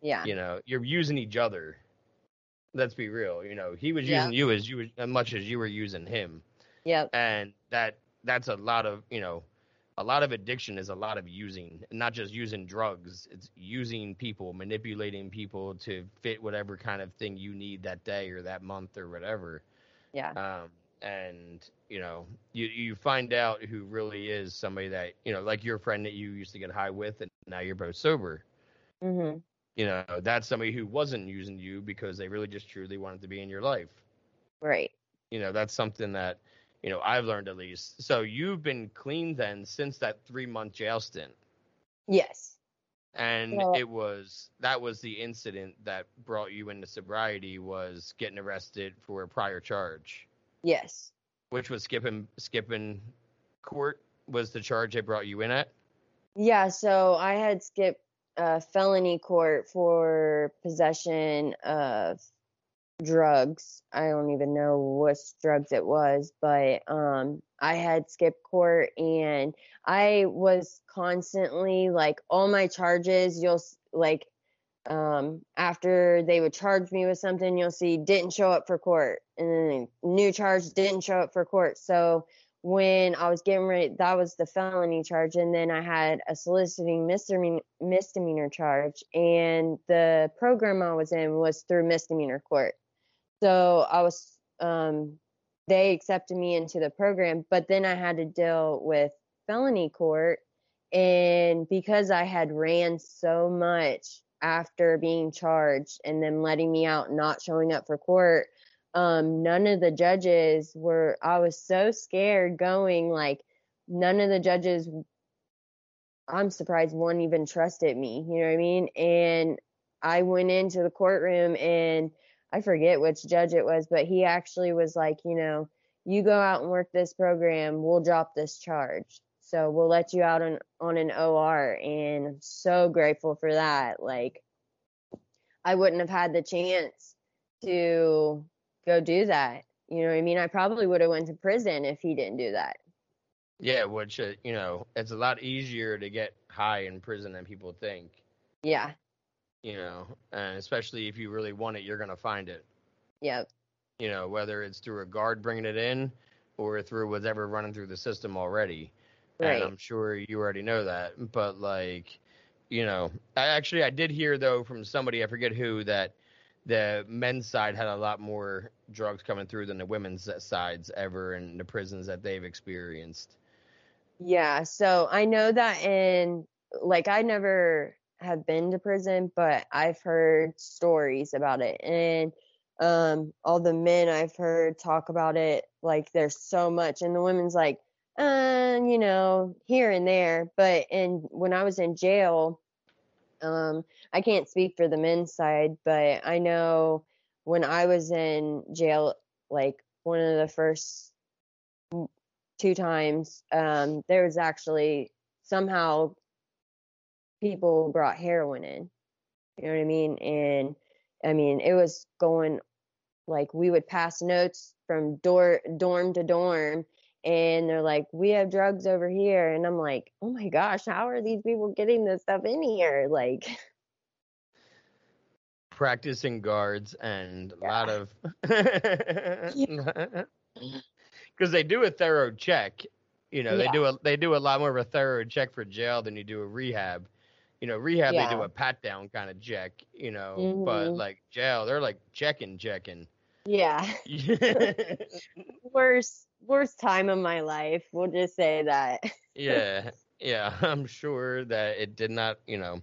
Yeah. You know, you're using each other. Let's be real. You know, he was Yeah. using you as you as much as you were using him, Yeah, and that that's a lot of you know, a lot of addiction is a lot of using, not just using drugs. It's using people, manipulating people to fit whatever kind of thing you need that day or that month or whatever. Yeah. um, and you know you you find out who really is somebody that you know like your friend that you used to get high with and now you're both sober Mm-hmm. you know that's somebody who wasn't using you because they really just truly wanted to be in your life Right. you know that's something that you know i've learned at least so you've been clean then since that three month jail stint Yes. and Well- it was that was the incident that brought you into sobriety was getting arrested for a prior charge Yes. which was skipping skipping court was the charge they brought you in at. Yeah, so I had skipped uh, felony court for possession of drugs. I don't even know what drugs it was, but um, I had skipped court and I was constantly like all my charges. You'll like um, after they would charge me with something, you'll see didn't show up for court, and then new charge didn't show up for court. So when I was getting ready, that was the felony charge, and then I had a soliciting misdemeanor misdemeanor charge, and the program I was in was through misdemeanor court. So I was, um, they accepted me into the program, but then I had to deal with felony court, and because I had ran so much after being charged and then letting me out, not showing up for court, um, none of the judges were, I was so scared going, like, none of the judges, I'm surprised one even trusted me, you know what I mean? And I went into the courtroom and I forget which judge it was, but he actually was like, you know, you go out and work this program, we'll drop this charge. So we'll let you out on on an OR and I'm so grateful for that. Like I wouldn't have had the chance to go do that. You know what I mean? I probably would have went to prison if he didn't do that. Yeah, which uh, you know, it's a lot easier to get high in prison than people think. Yeah. You know, and especially if you really want it, you're gonna find it. Yep. You know, whether it's through a guard bringing it in or through whatever running through the system already. Right. And I'm sure you already know that. But like, you know, I actually I did hear though from somebody I forget who that the men's side had a lot more drugs coming through than the women's sides ever in the prisons that they've experienced. Yeah, so I know that in like I never have been to prison, but I've heard stories about it and um all the men I've heard talk about it like there's so much and the women's like uh you know here and there but and when I was in jail um I can't speak for the men's side but I know when I was in jail like one of the first two times. Um, there was actually somehow people brought heroin in. You know what I mean? And I mean, it was going like we would pass notes from door dorm to dorm and they're like, "We have drugs over here." And I'm like, "Oh my gosh, how are these people getting this stuff in here?" Like practicing guards and a lot of because they do a thorough check. You know, Yeah. they do a they do a lot more of a thorough check for jail than you do a rehab. You know, rehab they do a pat down kind of check. You know, but Mhm. like jail, they're like checking, checking. yeah, worst worst time of my life. We'll just say that. yeah, yeah. I'm sure that it did not. You know,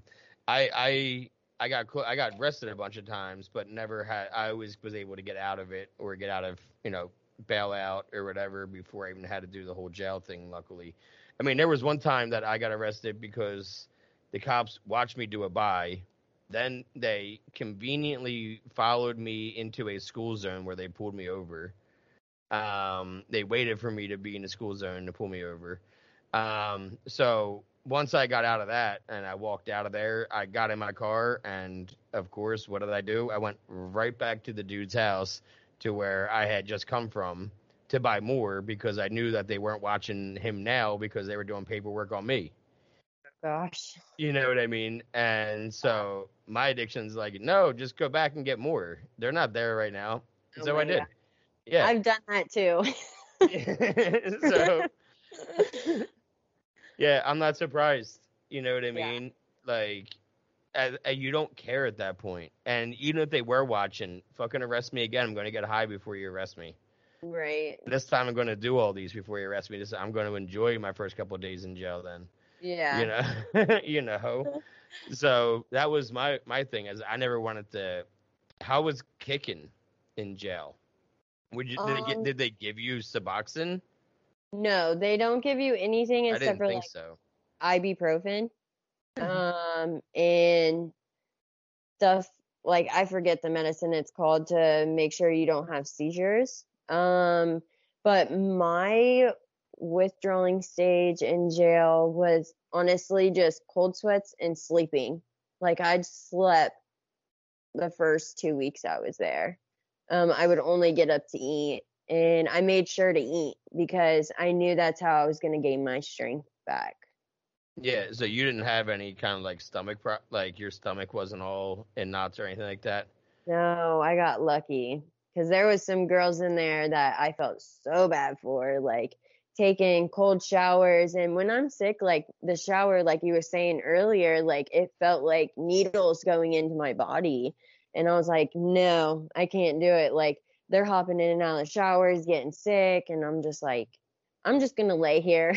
I I I got I got arrested a bunch of times, but never had. I always was able to get out of it or get out of you know bail out or whatever before I even had to do the whole jail thing. Luckily, I mean there was one time that I got arrested because the cops watched me do a buy. Then they conveniently followed me into a school zone where they pulled me over. Um, they waited for me to be in the school zone to pull me over. Um, so once I got out of that and I walked out of there, I got in my car and of course, what did I do? I went right back to the dude's house to where I had just come from to buy more because I knew that they weren't watching him now because they were doing paperwork on me. Gosh. You know what I mean? And so my addiction's like, no, just go back and get more. They're not there right now. Oh so I did. God. Yeah. I've done that too. so yeah, I'm not surprised. You know what I mean? Yeah. Like, you don't care at that point. And even if they were watching, fucking arrest me again. I'm going to get high before you arrest me. right. This time I'm going to do all these before you arrest me. This I'm going to enjoy my first couple of days in jail. Then Yeah. you know, you know. So that was my my thing. Is I never wanted to. How was kicking in jail? Would you did, they Um, get, did they give you Suboxone? No, they don't give you anything except for think like so. ibuprofen. Um and stuff like I forget the medicine it's called to make sure you don't have seizures. Um but my withdrawing stage in jail was honestly just cold sweats and sleeping. Like I'd slept the first two weeks I was there. Um, I would only get up to eat, and I made sure to eat because I knew that's how I was going to gain my strength back. Yeah, so you didn't have any kind of like stomach pro- like your stomach wasn't all in knots or anything like that. No, I got lucky because there was some girls in there that I felt so bad for, like taking cold showers. And when I'm sick, like the shower, like you were saying earlier, like it felt like needles going into my body. And I was like, no, I can't do it. Like they're hopping in and out of the showers, getting sick. And I'm just like, I'm just to lay here,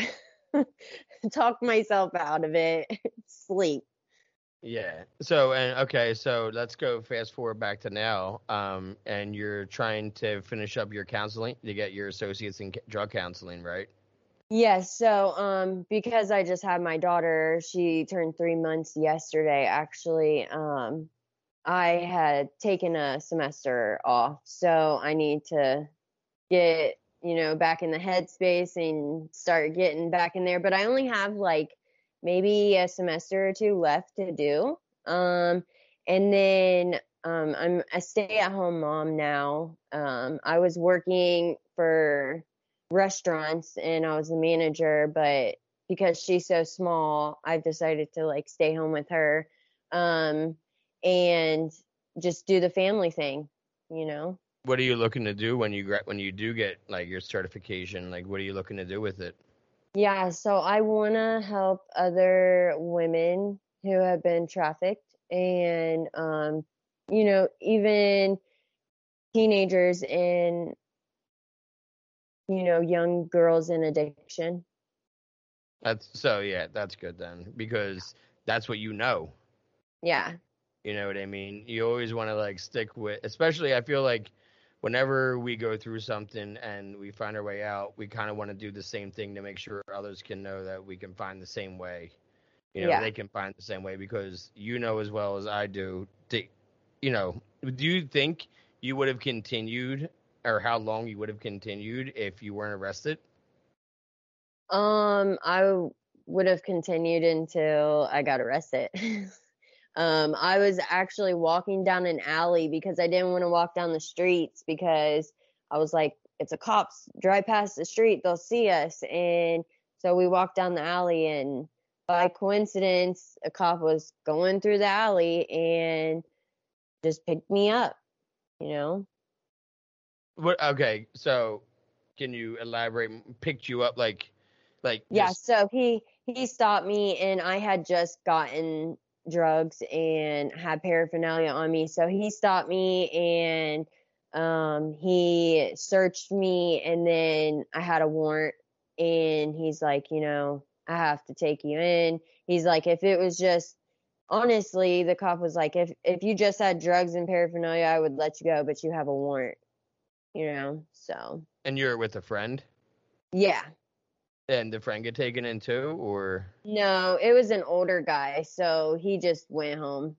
talk myself out of it, sleep. Yeah. So and okay, so let's go fast forward back to now. Um, and you're trying to finish up your counseling to get your associates in drug counseling, right? Yes, so um because I just had my daughter, she turned 3 months yesterday actually. Um I had taken a semester off, so I need to get you know back in the headspace and start getting back in there. But I only have like maybe a semester or two left to do. Um, and then um, I'm a stay-at-home mom now. Um, I was working for restaurants and I was the manager, but because she's so small, I've decided to like stay home with her um, and just do the family thing, you know. What are you looking to do when you when you do get like your certification? Like, what are you looking to do with it? Yeah, so I want to help other women who have been trafficked and um, you know, even teenagers and you know, young girls in addiction. That's so yeah, that's good then because that's what you know. Yeah. You know what I mean? You always want to like stick with, especially I feel like whenever we go through something and we find our way out, we kind of want to do the same thing to make sure others can know that we can find the same way. You know, Yeah. they can find the same way because you know as well as I do. To, you know, do you think you would have continued, or how long you would have continued if you weren't arrested? Um, I would have continued until I got arrested. um, I was actually walking down an alley because I didn't want to walk down the streets because I was like, it's a cops drive past the street, they'll see us. And so we walked down the alley and by coincidence, a cop was going through the alley and just picked me up, you know? What? Okay, so can you elaborate? Picked you up like, like Yeah, just- so he he stopped me and I had just gotten drugs and had paraphernalia on me. So he stopped me and um he searched me and then I had a warrant and he's like, you know, I have to take you in. He's like if it was just honestly, the cop was like if if you just had drugs and paraphernalia, I would let you go, but you have a warrant. You know. So, and you're with a friend, yeah. And the friend get taken in too, or No, it was an older guy, so he just went home.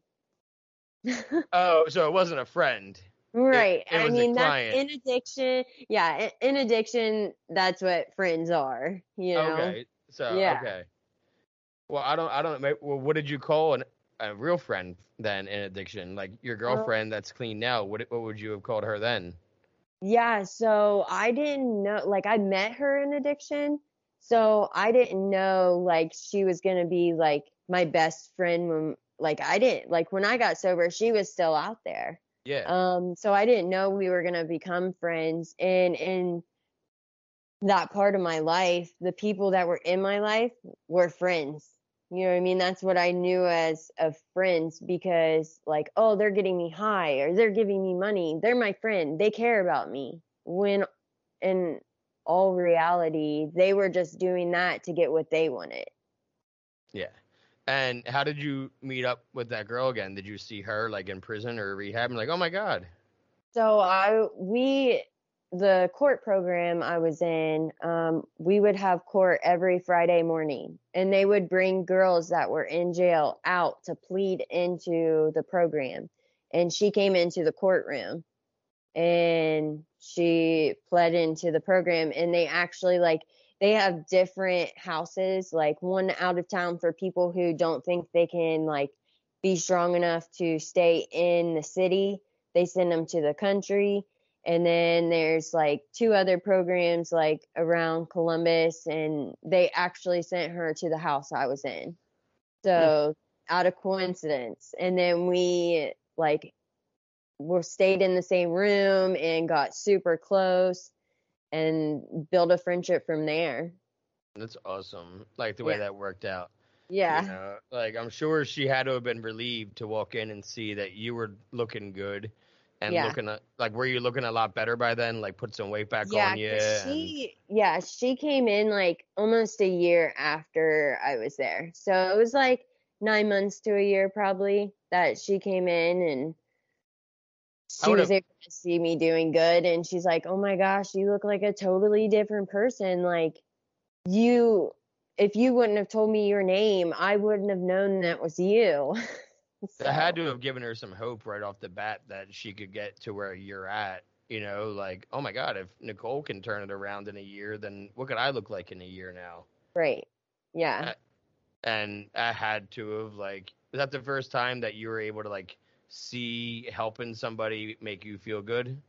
oh, so it wasn't a friend. right. it I mean, that's in addiction. Yeah, in addiction, that's what friends are. You know. Okay, so Yeah. okay. Well, I don't, I don't. Well, what did you call an, a real friend then in addiction? Like your girlfriend that's clean now. What what would you have called her then? Yeah, so I didn't know, like, I met her in addiction, so I didn't know, like, she was gonna be like my best friend when, like, I didn't, like, when I got sober, she was still out there. Yeah. Um, so I didn't know we were gonna become friends. And in that part of my life, the people that were in my life were friends. You know what I mean? That's what I knew as of friends because like, oh, they're getting me high or they're giving me money. They're my friend. They care about me. When in all reality, they were just doing that to get what they wanted. yeah. And how did you meet up with that girl again? Did you see her like in prison or rehab? And like, oh my god. So I we the court program I was in, um, we would have court every Friday morning, and they would bring girls that were in jail out to plead into the program. And she came into the courtroom, and she pled into the program, and they actually like they have different houses, like one out of town for people who don't think they can like be strong enough to stay in the city they send them to the country and then there's like two other programs like around Columbus and they actually sent her to the house I was in. So hmm. out of coincidence. And then we like were stayed in the same room and got super close and built a friendship from there. That's awesome. Like the way Yeah. that worked out. Yeah. You know, like I'm sure she had to have been relieved to walk in and see that you were looking good and Yeah. looking at like were you looking a lot better by then? Like put some weight back yeah, on you. 'cause and- yeah, she came in like almost a year after I was there. So it was like nine months to a year probably that she came in and she was able to see me doing good and she's like, Oh my gosh, you look like a totally different person. Like you if you wouldn't have told me your name, I wouldn't have known that was you. That had to have given her some hope right off the bat that she could get to where you're at. You know, like, oh my God, if Nicole can turn it around in a year, then what could I look like in a year now? Right. Yeah. And I had to have like, was that the first time that you were able to like see helping somebody make you feel good?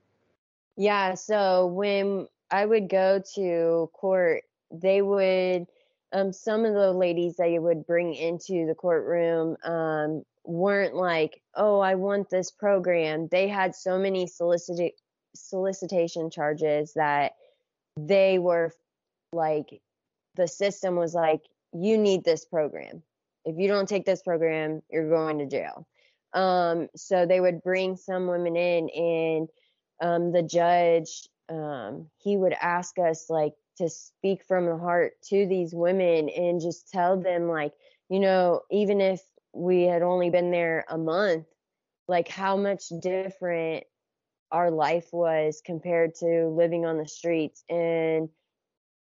Yeah. So when I would go to court, they would, um, some of the ladies they would bring into the courtroom, um, weren't like, oh, I want this program. They had so many solicit solicitation charges that they were like, the system was like, you need this program. If you don't take this program, you're going to jail. Um, so they would bring some women in, and um, the judge, um, he would ask us like to speak from the heart to these women and just tell them like, you know, even if we had only been there a month, like how much different our life was compared to living on the streets and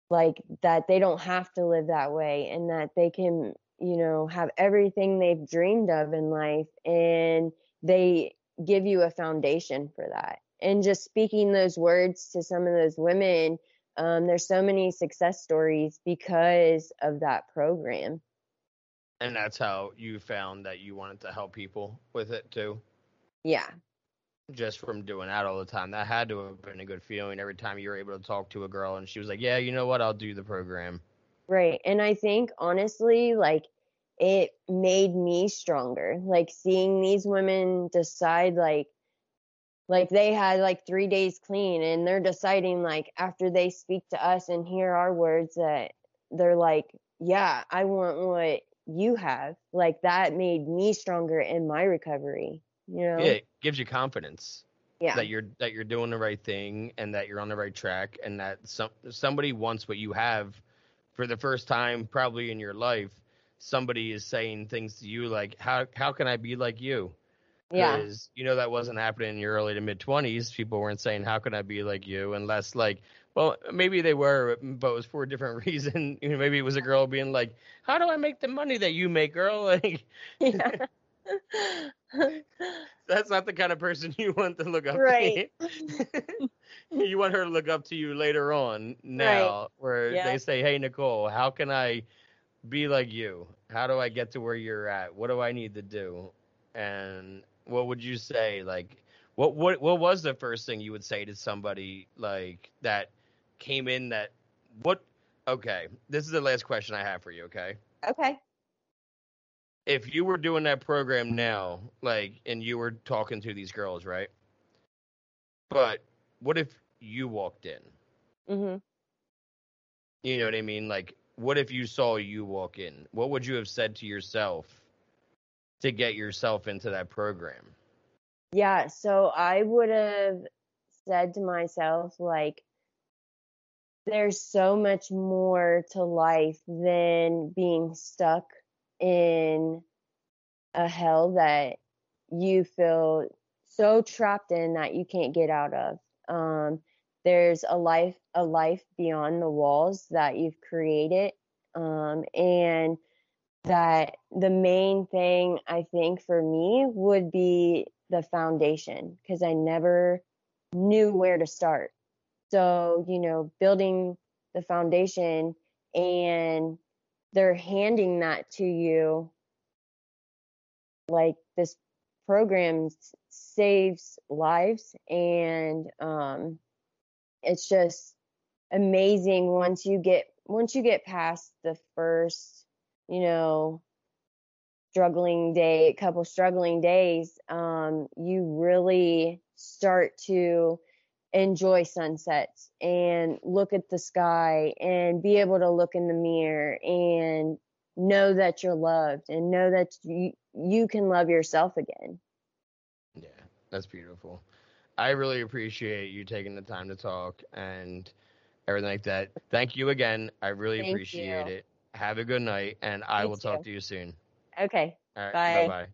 like that they don't have to live that way and that they can you know have everything they've dreamed of in life and they give you a foundation for that and just speaking those words to some of those women um, there's so many success stories because of that program and that's how you found that you wanted to help people with it too. Yeah. Just from doing that all the time. That had to have been a good feeling every time you were able to talk to a girl and she was like, Yeah, you know what, I'll do the program. Right. And I think honestly, like it made me stronger. Like seeing these women decide like like they had like three days clean and they're deciding like after they speak to us and hear our words that they're like, Yeah, I want what you have. Like that made me stronger in my recovery you know? Yeah it gives you confidence yeah. that you're that you're doing the right thing and that you're on the right track and that some somebody wants what you have for the first time probably in your life somebody is saying things to you like how how can i be like you yeah you know that wasn't happening in your early to mid 20s people weren't saying how can i be like you unless like well, maybe they were, but it was for a different reason. You know, maybe it was a girl being like, "How do I make the money that you make, girl?" Like, yeah. that's not the kind of person you want to look up right. to. you want her to look up to you later on now, right. where yeah. they say, "Hey, Nicole, how can I be like you? How do I get to where you're at? What do I need to do?" And what would you say, like? What what what was the first thing you would say to somebody like that came in that what okay this is the last question i have for you okay okay if you were doing that program now like and you were talking to these girls right but what if you walked in mm-hmm. you know what i mean like what if you saw you walk in what would you have said to yourself to get yourself into that program yeah so i would have said to myself like there's so much more to life than being stuck in a hell that you feel so trapped in that you can't get out of. Um, there's a life, a life beyond the walls that you've created, um, and that the main thing I think for me would be the foundation because I never knew where to start. So, you know, building the foundation and they're handing that to you like this program saves lives and um it's just amazing once you get once you get past the first you know struggling day a couple struggling days um you really start to enjoy sunsets and look at the sky and be able to look in the mirror and know that you're loved and know that you, you can love yourself again. Yeah, that's beautiful. I really appreciate you taking the time to talk and everything like that. Thank you again. I really Thank appreciate you. it. Have a good night and I will talk to you soon. Okay. All right. Bye bye.